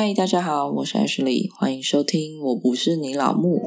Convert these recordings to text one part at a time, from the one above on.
嗨，大家好，我是 Ashley，欢迎收听。我不是你老木。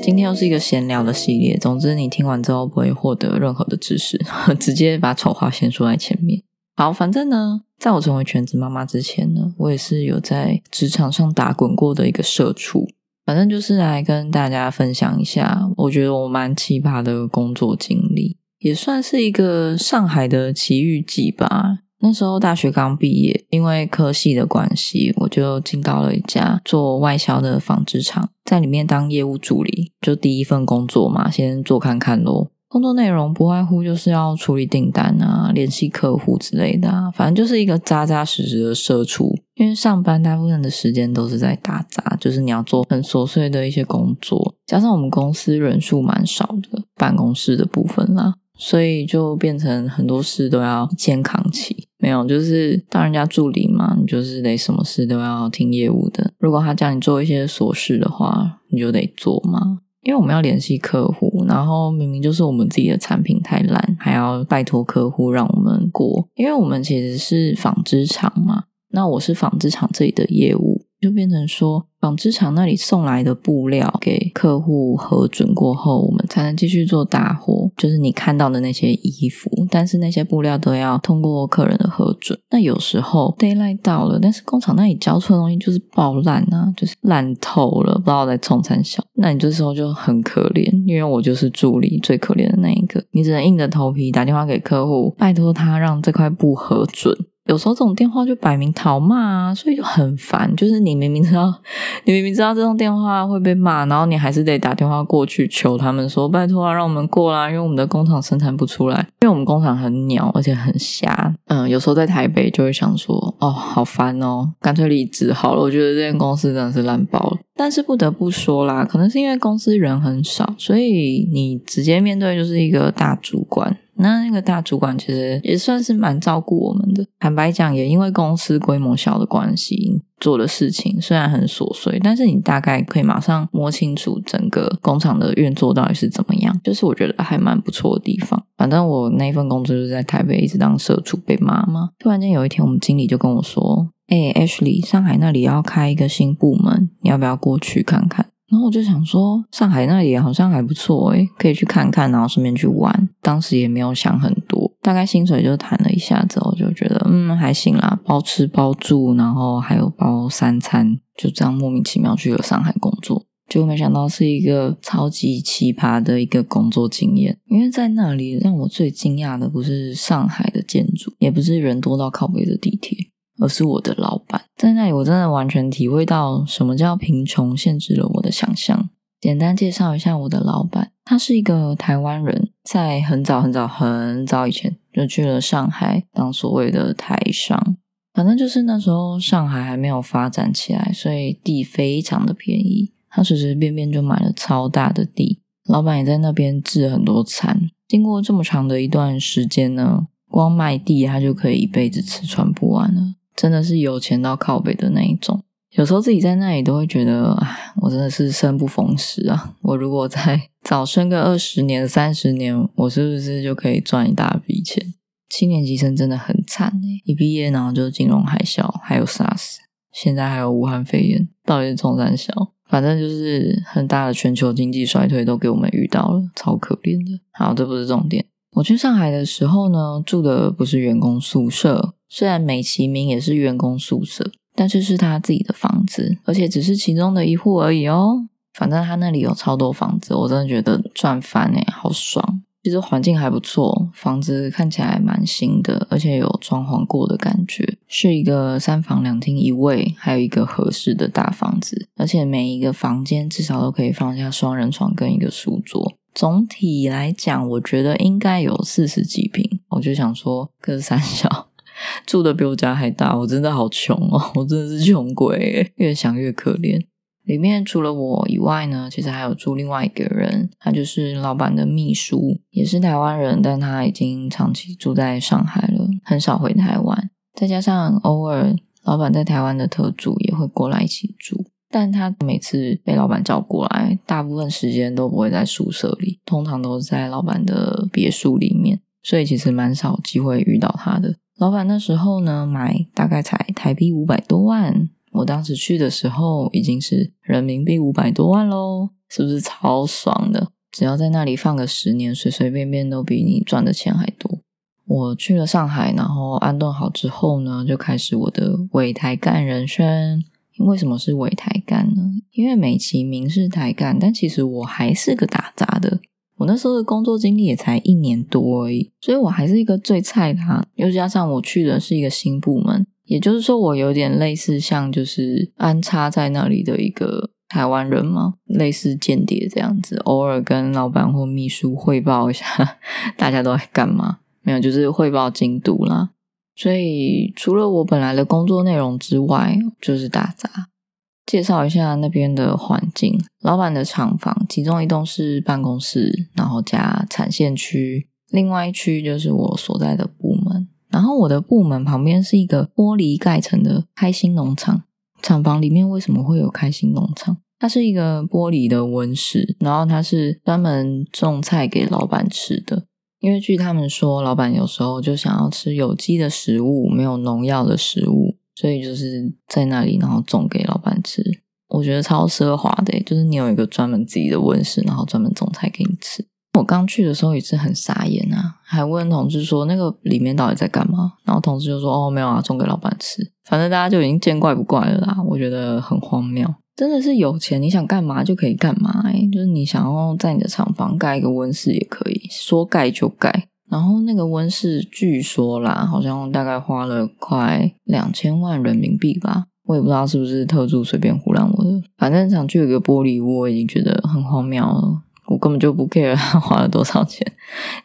今天又是一个闲聊的系列，总之你听完之后不会获得任何的知识，直接把丑话先说在前面。好，反正呢，在我成为全职妈妈之前呢，我也是有在职场上打滚过的一个社畜。反正就是来跟大家分享一下，我觉得我蛮奇葩的工作经历，也算是一个上海的奇遇记吧。那时候大学刚毕业，因为科系的关系，我就进到了一家做外销的纺织厂，在里面当业务助理，就第一份工作嘛，先做看看咯。工作内容不外乎就是要处理订单啊、联系客户之类的啊，反正就是一个扎扎实实的社畜。因为上班大部分的时间都是在打杂，就是你要做很琐碎的一些工作，加上我们公司人数蛮少的，办公室的部分啦，所以就变成很多事都要肩扛起。没有，就是当人家助理嘛，你就是得什么事都要听业务的。如果他叫你做一些琐事的话，你就得做嘛。因为我们要联系客户，然后明明就是我们自己的产品太烂，还要拜托客户让我们过。因为我们其实是纺织厂嘛，那我是纺织厂这里的业务。就变成说，纺织厂那里送来的布料给客户核准过后，我们才能继续做大货，就是你看到的那些衣服。但是那些布料都要通过客人的核准。那有时候 d a y l i g h t 到了，但是工厂那里交出的东西就是爆烂啊，就是烂透了，不知道在冲三小。那你这时候就很可怜，因为我就是助理最可怜的那一个，你只能硬着头皮打电话给客户，拜托他让这块布核准。有时候这种电话就摆明讨骂啊，所以就很烦。就是你明明知道，你明明知道这种电话会被骂，然后你还是得打电话过去求他们说拜托啊，让我们过啦，因为我们的工厂生产不出来，因为我们工厂很鸟，而且很瞎。嗯，有时候在台北就会想说，哦，好烦哦，干脆离职好了。我觉得这间公司真的是烂爆了。但是不得不说啦，可能是因为公司人很少，所以你直接面对就是一个大主管。那那个大主管其实也算是蛮照顾我们的。坦白讲，也因为公司规模小的关系，做的事情虽然很琐碎，但是你大概可以马上摸清楚整个工厂的运作到底是怎么样，就是我觉得还蛮不错的地方。反正我那份工作就是在台北一直当社畜被骂嘛。突然间有一天，我们经理就跟我说。哎，Ashley，上海那里要开一个新部门，你要不要过去看看？然后我就想说，上海那里好像还不错，诶可以去看看，然后顺便去玩。当时也没有想很多，大概薪水就谈了一下之后，就觉得嗯还行啦，包吃包住，然后还有包三餐，就这样莫名其妙去了上海工作。结果没想到是一个超级奇葩的一个工作经验，因为在那里让我最惊讶的不是上海的建筑，也不是人多到靠北的地铁。而是我的老板在那里，我真的完全体会到什么叫贫穷限制了我的想象。简单介绍一下我的老板，他是一个台湾人，在很早很早很早以前就去了上海当所谓的台商。反正就是那时候上海还没有发展起来，所以地非常的便宜，他随随便便就买了超大的地。老板也在那边置很多产。经过这么长的一段时间呢，光卖地他就可以一辈子吃穿不完了。真的是有钱到靠北的那一种，有时候自己在那里都会觉得，哎，我真的是生不逢时啊！我如果再早生个二十年、三十年，我是不是就可以赚一大笔钱？七年级生真的很惨哎，一毕业然后就金融海啸，还有 SARS，现在还有武汉肺炎，到底是从三小？反正就是很大的全球经济衰退都给我们遇到了，超可怜的。好，这不是重点。我去上海的时候呢，住的不是员工宿舍。虽然美其名也是员工宿舍，但是是他自己的房子，而且只是其中的一户而已哦。反正他那里有超多房子，我真的觉得赚翻哎，好爽！其实环境还不错，房子看起来蛮新的，而且有装潢过的感觉，是一个三房两厅一卫，还有一个合适的大房子，而且每一个房间至少都可以放下双人床跟一个书桌。总体来讲，我觉得应该有四十几平。我就想说，可是三小。住的比我家还大，我真的好穷哦！我真的是穷鬼，越想越可怜。里面除了我以外呢，其实还有住另外一个人，他就是老板的秘书，也是台湾人，但他已经长期住在上海了，很少回台湾。再加上偶尔老板在台湾的特助也会过来一起住。但他每次被老板叫过来，大部分时间都不会在宿舍里，通常都是在老板的别墅里面，所以其实蛮少机会遇到他的。老板那时候呢，买大概才台币五百多万，我当时去的时候已经是人民币五百多万喽，是不是超爽的？只要在那里放个十年，随随便便都比你赚的钱还多。我去了上海，然后安顿好之后呢，就开始我的伪台干人生。为什么是伪台干呢？因为美其名是台干，但其实我还是个打杂的。我那时候的工作经历也才一年多而已，所以我还是一个最菜的。又加上我去的是一个新部门，也就是说，我有点类似像就是安插在那里的一个台湾人嘛，类似间谍这样子，偶尔跟老板或秘书汇报一下 大家都在干嘛，没有，就是汇报进度啦。所以，除了我本来的工作内容之外，就是打杂。介绍一下那边的环境：老板的厂房，其中一栋是办公室，然后加产线区；另外一区就是我所在的部门。然后我的部门旁边是一个玻璃盖成的开心农场。厂房里面为什么会有开心农场？它是一个玻璃的温室，然后它是专门种菜给老板吃的。因为据他们说，老板有时候就想要吃有机的食物，没有农药的食物，所以就是在那里，然后种给老板吃。我觉得超奢华的，就是你有一个专门自己的温室，然后专门种菜给你吃。我刚去的时候也是很傻眼啊，还问同事说那个里面到底在干嘛，然后同事就说哦没有啊，种给老板吃。反正大家就已经见怪不怪了啦，我觉得很荒谬。真的是有钱，你想干嘛就可以干嘛。哎，就是你想要在你的厂房盖一个温室也可以，说盖就盖。然后那个温室据说啦，好像大概花了快两千万人民币吧。我也不知道是不是特助随便胡乱我的。反正想去有个玻璃屋，我已经觉得很荒谬了。我根本就不 care 他花了多少钱，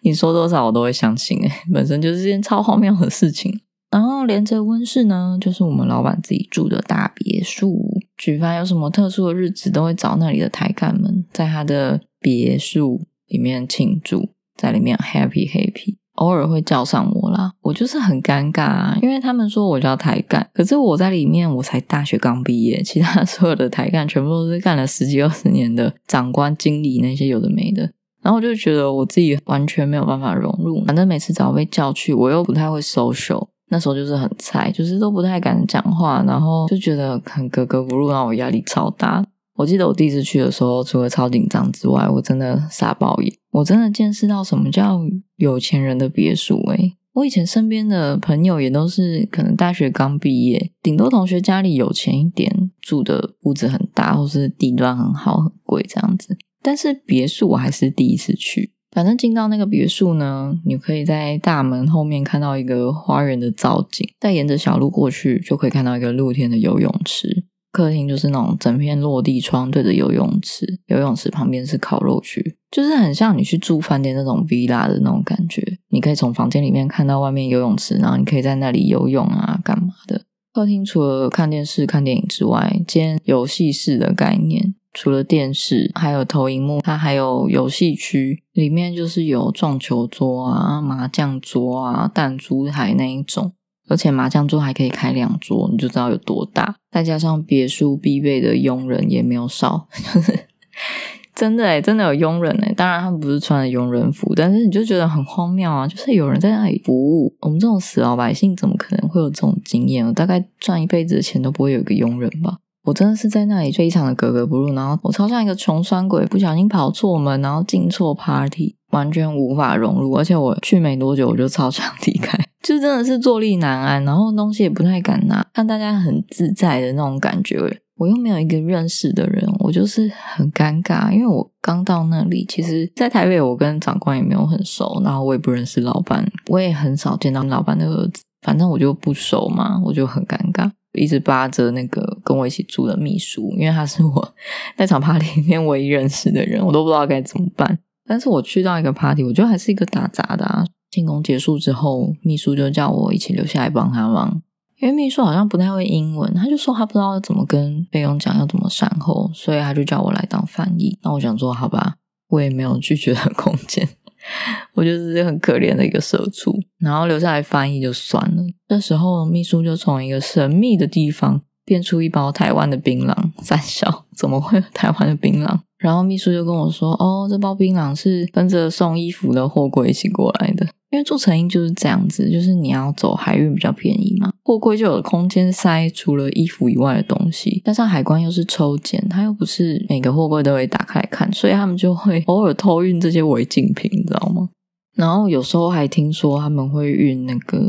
你说多少我都会相信。哎，本身就是件超荒谬的事情。然后连着温室呢，就是我们老板自己住的大别墅。举凡有什么特殊的日子，都会找那里的台干们，在他的别墅里面庆祝，在里面 happy happy。偶尔会叫上我啦，我就是很尴尬啊，因为他们说我叫台干，可是我在里面我才大学刚毕业，其他 所有的台干全部都是干了十几二十年的长官、经理那些有的没的，然后我就觉得我自己完全没有办法融入。反正每次只要被叫去，我又不太会 social。那时候就是很菜，就是都不太敢讲话，然后就觉得很格格不入，让我压力超大。我记得我第一次去的时候，除了超紧张之外，我真的傻爆眼。我真的见识到什么叫有钱人的别墅。诶我以前身边的朋友也都是可能大学刚毕业，顶多同学家里有钱一点，住的屋子很大，或是地段很好、很贵这样子。但是别墅我还是第一次去。反正进到那个别墅呢，你可以在大门后面看到一个花园的造景，再沿着小路过去，就可以看到一个露天的游泳池。客厅就是那种整片落地窗对着游泳池，游泳池旁边是烤肉区，就是很像你去住饭店那种 villa 的那种感觉。你可以从房间里面看到外面游泳池，然后你可以在那里游泳啊，干嘛的？客厅除了看电视、看电影之外，兼游戏室的概念。除了电视，还有投影幕，它还有游戏区，里面就是有撞球桌啊、麻将桌啊、弹珠台那一种，而且麻将桌还可以开两桌，你就知道有多大。再加上别墅必备的佣人也没有少，真的哎，真的有佣人哎。当然他们不是穿的佣人服，但是你就觉得很荒谬啊，就是有人在那里服务。我们这种死老百姓怎么可能会有这种经验？我大概赚一辈子的钱都不会有一个佣人吧。我真的是在那里非常的格格不入，然后我超像一个穷酸鬼，不小心跑错门，然后进错 party，完全无法融入。而且我去没多久，我就超想离开，就真的是坐立难安，然后东西也不太敢拿，看大家很自在的那种感觉，我又没有一个认识的人，我就是很尴尬。因为我刚到那里，其实，在台北我跟长官也没有很熟，然后我也不认识老板，我也很少见到老板的儿子，反正我就不熟嘛，我就很尴尬。一直扒着那个跟我一起住的秘书，因为他是我 那场 party 里面唯一认识的人，我都不知道该怎么办。但是我去到一个 party，我觉得还是一个打杂的啊。庆功结束之后，秘书就叫我一起留下来帮他忙，因为秘书好像不太会英文，他就说他不知道怎么跟费用讲要怎么善后，所以他就叫我来当翻译。那我想说，好吧，我也没有拒绝的空间。我就是很可怜的一个社畜，然后留下来翻译就算了。这时候秘书就从一个神秘的地方变出一包台湾的槟榔，三小怎么会有台湾的槟榔？然后秘书就跟我说：“哦，这包槟榔是跟着送衣服的货柜一起过来的。因为做成衣就是这样子，就是你要走海运比较便宜嘛，货柜就有空间塞除了衣服以外的东西。加上海关又是抽检，他又不是每个货柜都会打开看，所以他们就会偶尔偷运这些违禁品，你知道吗？然后有时候还听说他们会运那个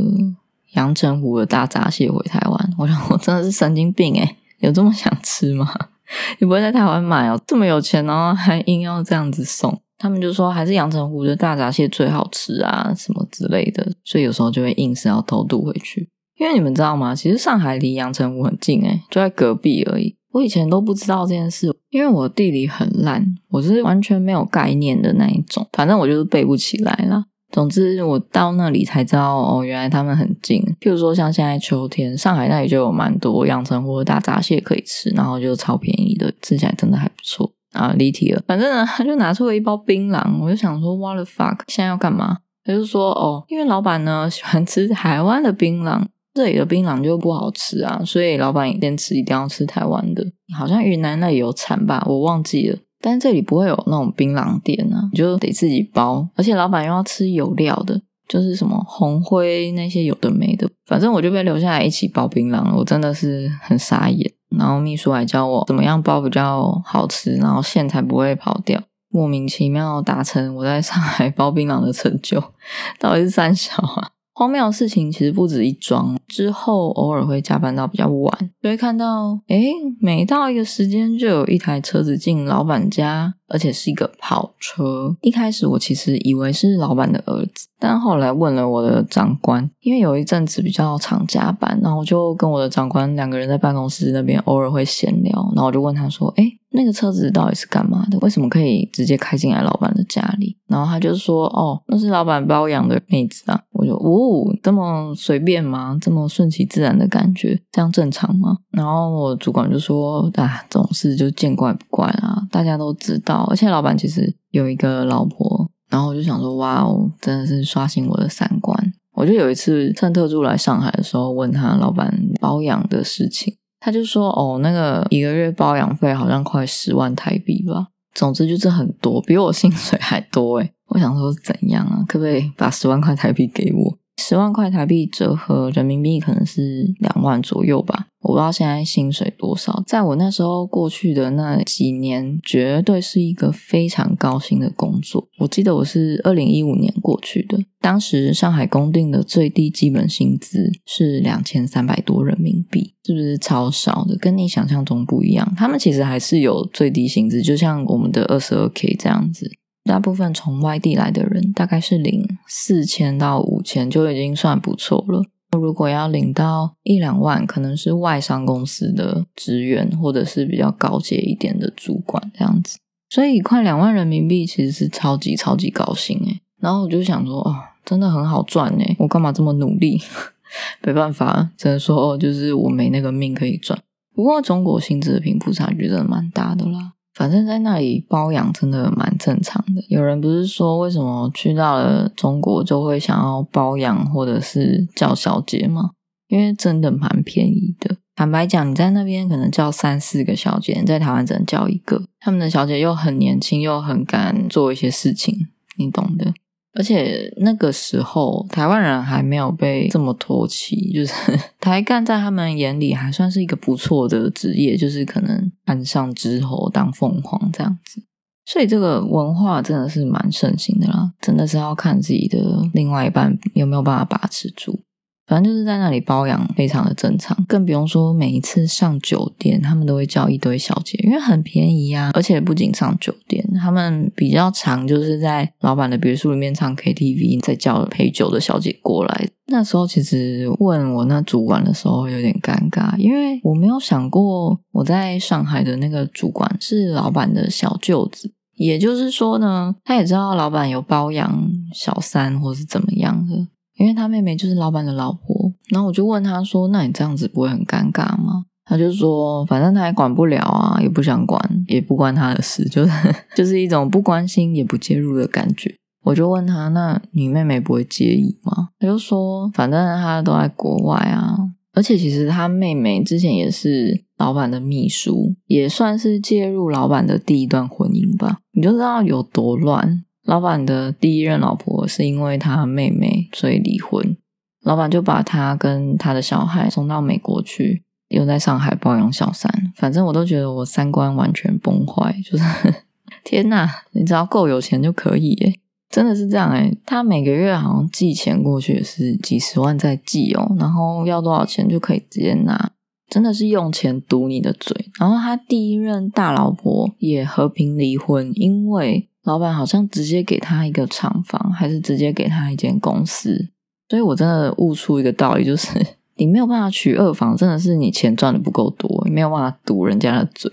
阳澄湖的大闸蟹回台湾。我想 我真的是神经病诶有这么想吃吗？” 你不会在台湾买哦，这么有钱，然后还硬要这样子送，他们就说还是阳澄湖的大闸蟹最好吃啊，什么之类的，所以有时候就会硬是要偷渡回去。因为你们知道吗？其实上海离阳澄湖很近，诶就在隔壁而已。我以前都不知道这件事，因为我地理很烂，我是完全没有概念的那一种，反正我就是背不起来了。总之，我到那里才知道哦，原来他们很近。譬如说，像现在秋天，上海那里就有蛮多阳澄湖的大闸蟹可以吃，然后就超便宜的，吃起来真的还不错啊。离题了，反正呢，他就拿出了一包槟榔，我就想说，what the fuck，现在要干嘛？他就说，哦，因为老板呢喜欢吃台湾的槟榔，这里的槟榔就不好吃啊，所以老板坚持一定要吃台湾的。好像云南那里有产吧，我忘记了。但这里不会有那种槟榔店啊，你就得自己包，而且老板又要吃有料的，就是什么红灰那些有的没的，反正我就被留下来一起包槟榔了，我真的是很傻眼。然后秘书还教我怎么样包比较好吃，然后馅才不会跑掉，莫名其妙达成我在上海包槟榔的成就，到底是三小啊？荒谬的事情其实不止一桩，之后偶尔会加班到比较晚，就会看到，诶每到一个时间就有一台车子进老板家，而且是一个跑车。一开始我其实以为是老板的儿子，但后来问了我的长官，因为有一阵子比较常加班，然后我就跟我的长官两个人在办公室那边偶尔会闲聊，然后我就问他说，诶那个车子到底是干嘛的？为什么可以直接开进来老板的家里？然后他就说：“哦，那是老板包养的妹子啊。”我就：“哦，这么随便吗？这么顺其自然的感觉，这样正常吗？”然后我主管就说：“啊，这种事就见怪不怪啦，大家都知道。而且老板其实有一个老婆。”然后我就想说：“哇哦，真的是刷新我的三观。”我就有一次趁特助来上海的时候，问他老板包养的事情。他就说：“哦，那个一个月包养费好像快十万台币吧。总之就是很多，比我薪水还多诶我想说怎样啊？可不可以把十万块台币给我？十万块台币折合人民币可能是两万左右吧。”我不知道现在薪水多少，在我那时候过去的那几年，绝对是一个非常高薪的工作。我记得我是二零一五年过去的，当时上海公定的最低基本薪资是两千三百多人民币，是不是超少的？跟你想象中不一样。他们其实还是有最低薪资，就像我们的二十二 K 这样子。大部分从外地来的人，大概是领四千到五千就已经算不错了。如果要领到一两万，可能是外商公司的职员，或者是比较高阶一点的主管这样子。所以快两万人民币其实是超级超级高薪诶然后我就想说，哦，真的很好赚诶我干嘛这么努力？没办法，只能说哦，就是我没那个命可以赚。不过中国薪资的贫富差距真的蛮大的啦。反正在那里包养真的蛮正常的。有人不是说为什么去到了中国就会想要包养或者是叫小姐吗？因为真的蛮便宜的。坦白讲，你在那边可能叫三四个小姐，在台湾只能叫一个。他们的小姐又很年轻，又很敢做一些事情，你懂的。而且那个时候，台湾人还没有被这么唾弃，就是 台干在他们眼里还算是一个不错的职业，就是可能安上之后当凤凰这样子。所以这个文化真的是蛮盛行的啦，真的是要看自己的另外一半有没有办法把持住。反正就是在那里包养，非常的正常。更不用说每一次上酒店，他们都会叫一堆小姐，因为很便宜啊。而且不仅上酒店，他们比较常就是在老板的别墅里面唱 KTV，再叫陪酒的小姐过来。那时候其实问我那主管的时候有点尴尬，因为我没有想过我在上海的那个主管是老板的小舅子。也就是说呢，他也知道老板有包养小三或是怎么样的。因为他妹妹就是老板的老婆，然后我就问他说：“那你这样子不会很尴尬吗？”他就说：“反正他也管不了啊，也不想管，也不关他的事，就是 就是一种不关心也不介入的感觉。”我就问他：“那你妹妹不会介意吗？”他就说：“反正他都在国外啊，而且其实他妹妹之前也是老板的秘书，也算是介入老板的第一段婚姻吧。你就知道有多乱。老板的第一任老婆是因为他妹妹所以离婚，老板就把他跟他的小孩送到美国去，又在上海包养小三。反正我都觉得我三观完全崩坏，就是 天哪！你只要够有钱就可以耶。真的是这样哎，他每个月好像寄钱过去是几十万在寄哦，然后要多少钱就可以直接拿，真的是用钱堵你的嘴。然后他第一任大老婆也和平离婚，因为老板好像直接给他一个厂房，还是直接给他一间公司。所以我真的悟出一个道理，就是你没有办法娶二房，真的是你钱赚的不够多，没有办法堵人家的嘴。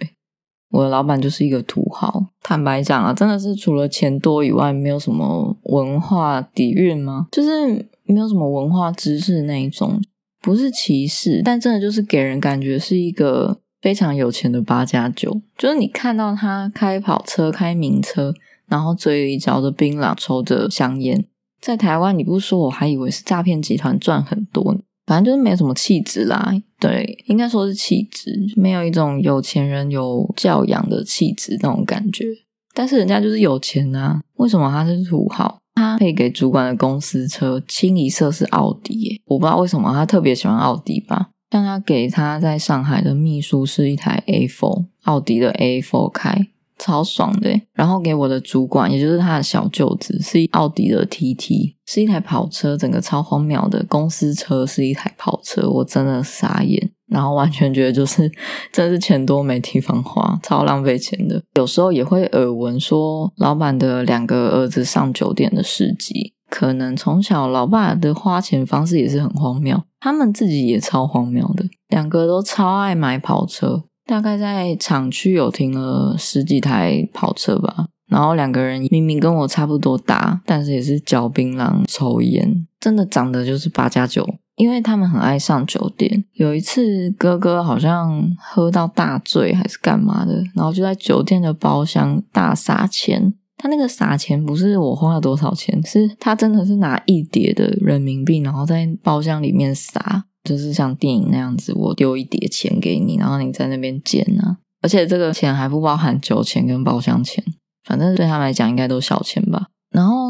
我的老板就是一个土豪，坦白讲啊，真的是除了钱多以外，没有什么文化底蕴吗？就是没有什么文化知识那一种，不是歧视，但真的就是给人感觉是一个非常有钱的八加九。就是你看到他开跑车、开名车，然后嘴里嚼着槟榔、抽着香烟，在台湾你不说，我还以为是诈骗集团赚很多呢。反正就是没有什么气质啦，对，应该说是气质，没有一种有钱人有教养的气质那种感觉。但是人家就是有钱啊，为什么他是土豪？他配给主管的公司车清一色是奥迪，我不知道为什么他特别喜欢奥迪吧。像他给他在上海的秘书是一台 A4，奥迪的 A4 开。超爽的，然后给我的主管，也就是他的小舅子，是奥迪的 TT，是一台跑车，整个超荒谬的公司车是一台跑车，我真的傻眼，然后完全觉得就是 真是钱多没地方花，超浪费钱的。有时候也会耳闻说，老板的两个儿子上酒店的事迹，可能从小老爸的花钱方式也是很荒谬，他们自己也超荒谬的，两个都超爱买跑车。大概在厂区有停了十几台跑车吧，然后两个人明明跟我差不多大，但是也是嚼槟榔、抽烟，真的长得就是八加九。因为他们很爱上酒店，有一次哥哥好像喝到大醉还是干嘛的，然后就在酒店的包厢大撒钱。他那个撒钱不是我花了多少钱，是他真的是拿一叠的人民币，然后在包厢里面撒。就是像电影那样子，我丢一叠钱给你，然后你在那边捡啊，而且这个钱还不包含酒钱跟包厢钱，反正对他来讲应该都小钱吧。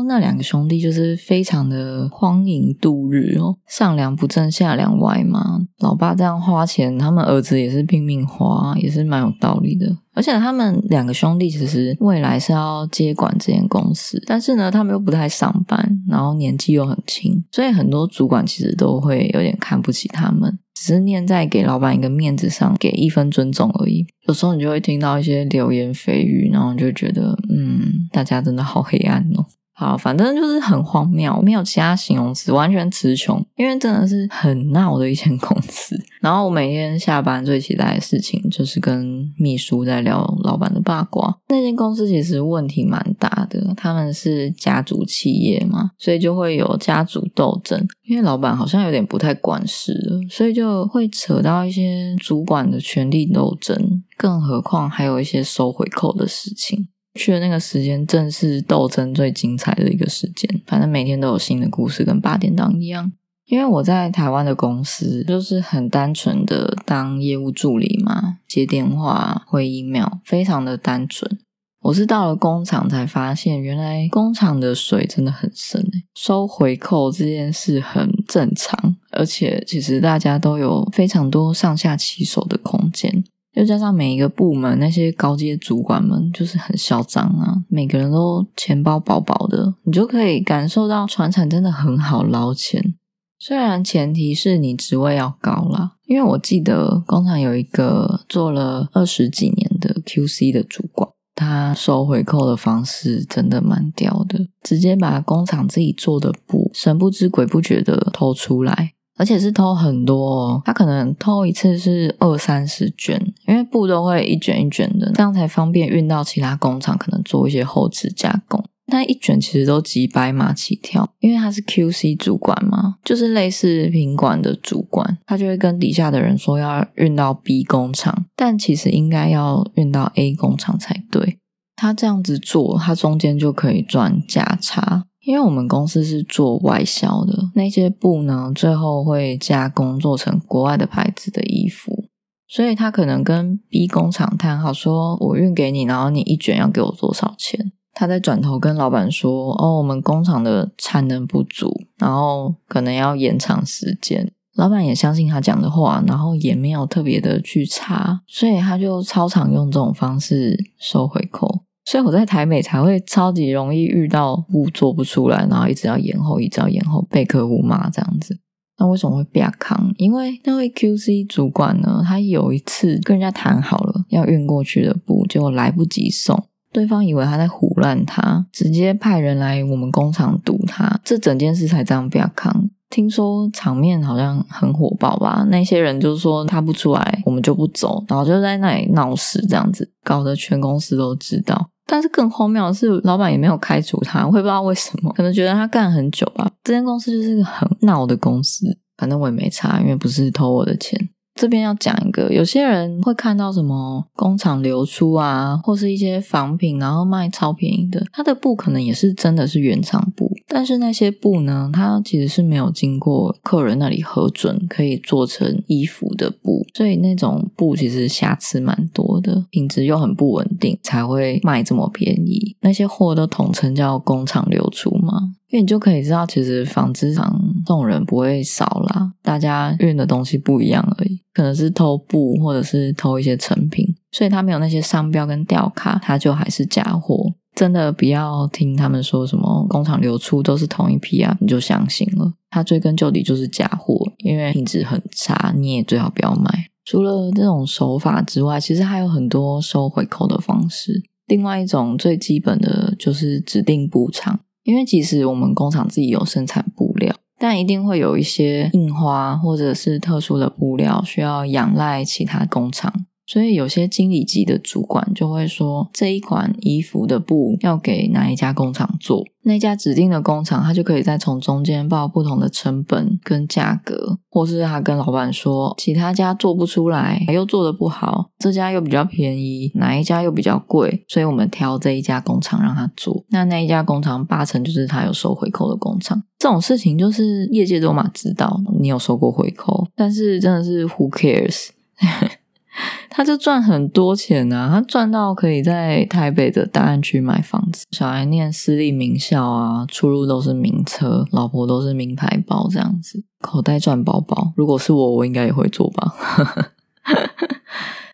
那两个兄弟就是非常的荒淫度日哦，上梁不正下梁歪嘛。老爸这样花钱，他们儿子也是拼命花，也是蛮有道理的。而且他们两个兄弟其实未来是要接管这间公司，但是呢，他们又不太上班，然后年纪又很轻，所以很多主管其实都会有点看不起他们，只是念在给老板一个面子上，给一分尊重而已。有时候你就会听到一些流言蜚语，然后就觉得，嗯，大家真的好黑暗哦。好，反正就是很荒谬，没有其他形容词，完全词穷。因为真的是很闹的一间公司。然后我每天下班最期待的事情就是跟秘书在聊老板的八卦。那间公司其实问题蛮大的，他们是家族企业嘛，所以就会有家族斗争。因为老板好像有点不太管事了，所以就会扯到一些主管的权力斗争。更何况还有一些收回扣的事情。去的那个时间正是斗争最精彩的一个时间，反正每天都有新的故事，跟八点档一样。因为我在台湾的公司就是很单纯的当业务助理嘛，接电话、回 email，非常的单纯。我是到了工厂才发现，原来工厂的水真的很深收回扣这件事很正常，而且其实大家都有非常多上下其手的空间。又加上每一个部门那些高阶主管们就是很嚣张啊，每个人都钱包饱饱的，你就可以感受到船产真的很好捞钱。虽然前提是你职位要高啦，因为我记得工厂有一个做了二十几年的 QC 的主管，他收回扣的方式真的蛮屌的，直接把工厂自己做的布神不知鬼不觉的偷出来。而且是偷很多，哦他可能偷一次是二三十卷，因为布都会一卷一卷的，这样才方便运到其他工厂，可能做一些后置加工。那一卷其实都几百码起跳，因为他是 QC 主管嘛，就是类似品管的主管，他就会跟底下的人说要运到 B 工厂，但其实应该要运到 A 工厂才对。他这样子做，他中间就可以赚价差。因为我们公司是做外销的，那些布呢，最后会加工做成国外的牌子的衣服，所以他可能跟 B 工厂谈好，说我运给你，然后你一卷要给我多少钱？他再转头跟老板说：“哦，我们工厂的产能不足，然后可能要延长时间。”老板也相信他讲的话，然后也没有特别的去查，所以他就超常用这种方式收回扣。所以我在台美才会超级容易遇到布做不出来，然后一直要延后，一直要延后，被客户骂这样子。那为什么会被扛？因为那位 QC 主管呢，他有一次跟人家谈好了要运过去的布，结果来不及送，对方以为他在胡乱他，直接派人来我们工厂堵他，这整件事才这样被扛。听说场面好像很火爆吧？那些人就说他不出来，我们就不走，然后就在那里闹事，这样子搞得全公司都知道。但是更荒谬的是，老板也没有开除他，我也不知道为什么，可能觉得他干很久吧。这间公司就是个很闹的公司，反正我也没差，因为不是偷我的钱。这边要讲一个，有些人会看到什么工厂流出啊，或是一些仿品，然后卖超便宜的，它的布可能也是真的是原厂布，但是那些布呢，它其实是没有经过客人那里核准，可以做成衣服的布，所以那种布其实瑕疵蛮多的，品质又很不稳定，才会卖这么便宜。那些货都统称叫工厂流出嘛。因为你就可以知道，其实纺织厂这种人不会少啦，大家运的东西不一样而已，可能是偷布或者是偷一些成品，所以他没有那些商标跟吊卡，他就还是假货。真的不要听他们说什么工厂流出都是同一批啊，你就相信了，它追根究底就是假货，因为品质很差，你也最好不要买。除了这种手法之外，其实还有很多收回扣的方式。另外一种最基本的就是指定布厂。因为即使我们工厂自己有生产布料，但一定会有一些印花或者是特殊的布料需要仰赖其他工厂。所以有些经理级的主管就会说，这一款衣服的布要给哪一家工厂做，那家指定的工厂，他就可以再从中间报不同的成本跟价格，或是他跟老板说，其他家做不出来，又做的不好，这家又比较便宜，哪一家又比较贵，所以我们挑这一家工厂让他做。那那一家工厂八成就是他有收回扣的工厂。这种事情就是业界都嘛知道，你有收过回扣，但是真的是 who cares。他就赚很多钱啊！他赚到可以在台北的大安区买房子，小孩念私立名校啊，出入都是名车，老婆都是名牌包，这样子口袋赚包包。如果是我，我应该也会做吧。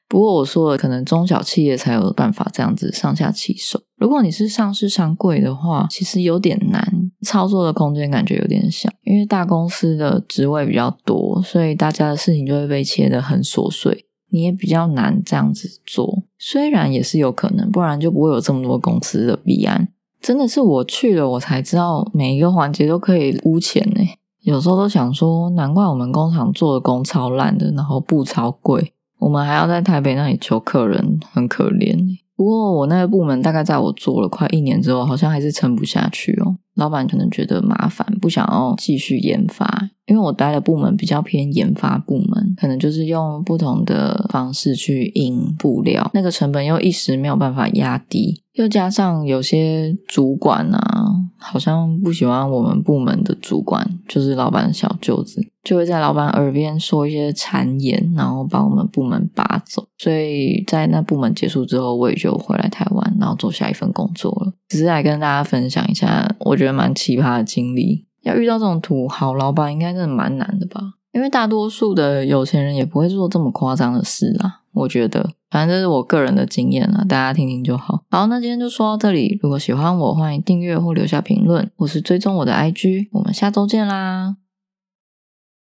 不过我说了，可能中小企业才有办法这样子上下其手。如果你是上市上柜的话，其实有点难，操作的空间感觉有点小，因为大公司的职位比较多，所以大家的事情就会被切得很琐碎。你也比较难这样子做，虽然也是有可能，不然就不会有这么多公司的弊案。真的是我去了，我才知道每一个环节都可以污钱呢。有时候都想说，难怪我们工厂做的工超烂的，然后布超贵，我们还要在台北那里求客人，很可怜。不过我那个部门大概在我做了快一年之后，好像还是撑不下去哦。老板可能觉得麻烦，不想要继续研发。因为我待的部门比较偏研发部门，可能就是用不同的方式去印布料，那个成本又一时没有办法压低。又加上有些主管啊，好像不喜欢我们部门的主管，就是老板小舅子，就会在老板耳边说一些谗言，然后把我们部门拔走。所以在那部门结束之后，我也就回来台湾，然后做下一份工作了。只是来跟大家分享一下，我觉得蛮奇葩的经历。要遇到这种土豪老板，应该真的蛮难的吧？因为大多数的有钱人也不会做这么夸张的事啦。我觉得。反正这是我个人的经验了，大家听听就好。好，那今天就说到这里。如果喜欢我，欢迎订阅或留下评论，或是追踪我的 IG。我们下周见啦！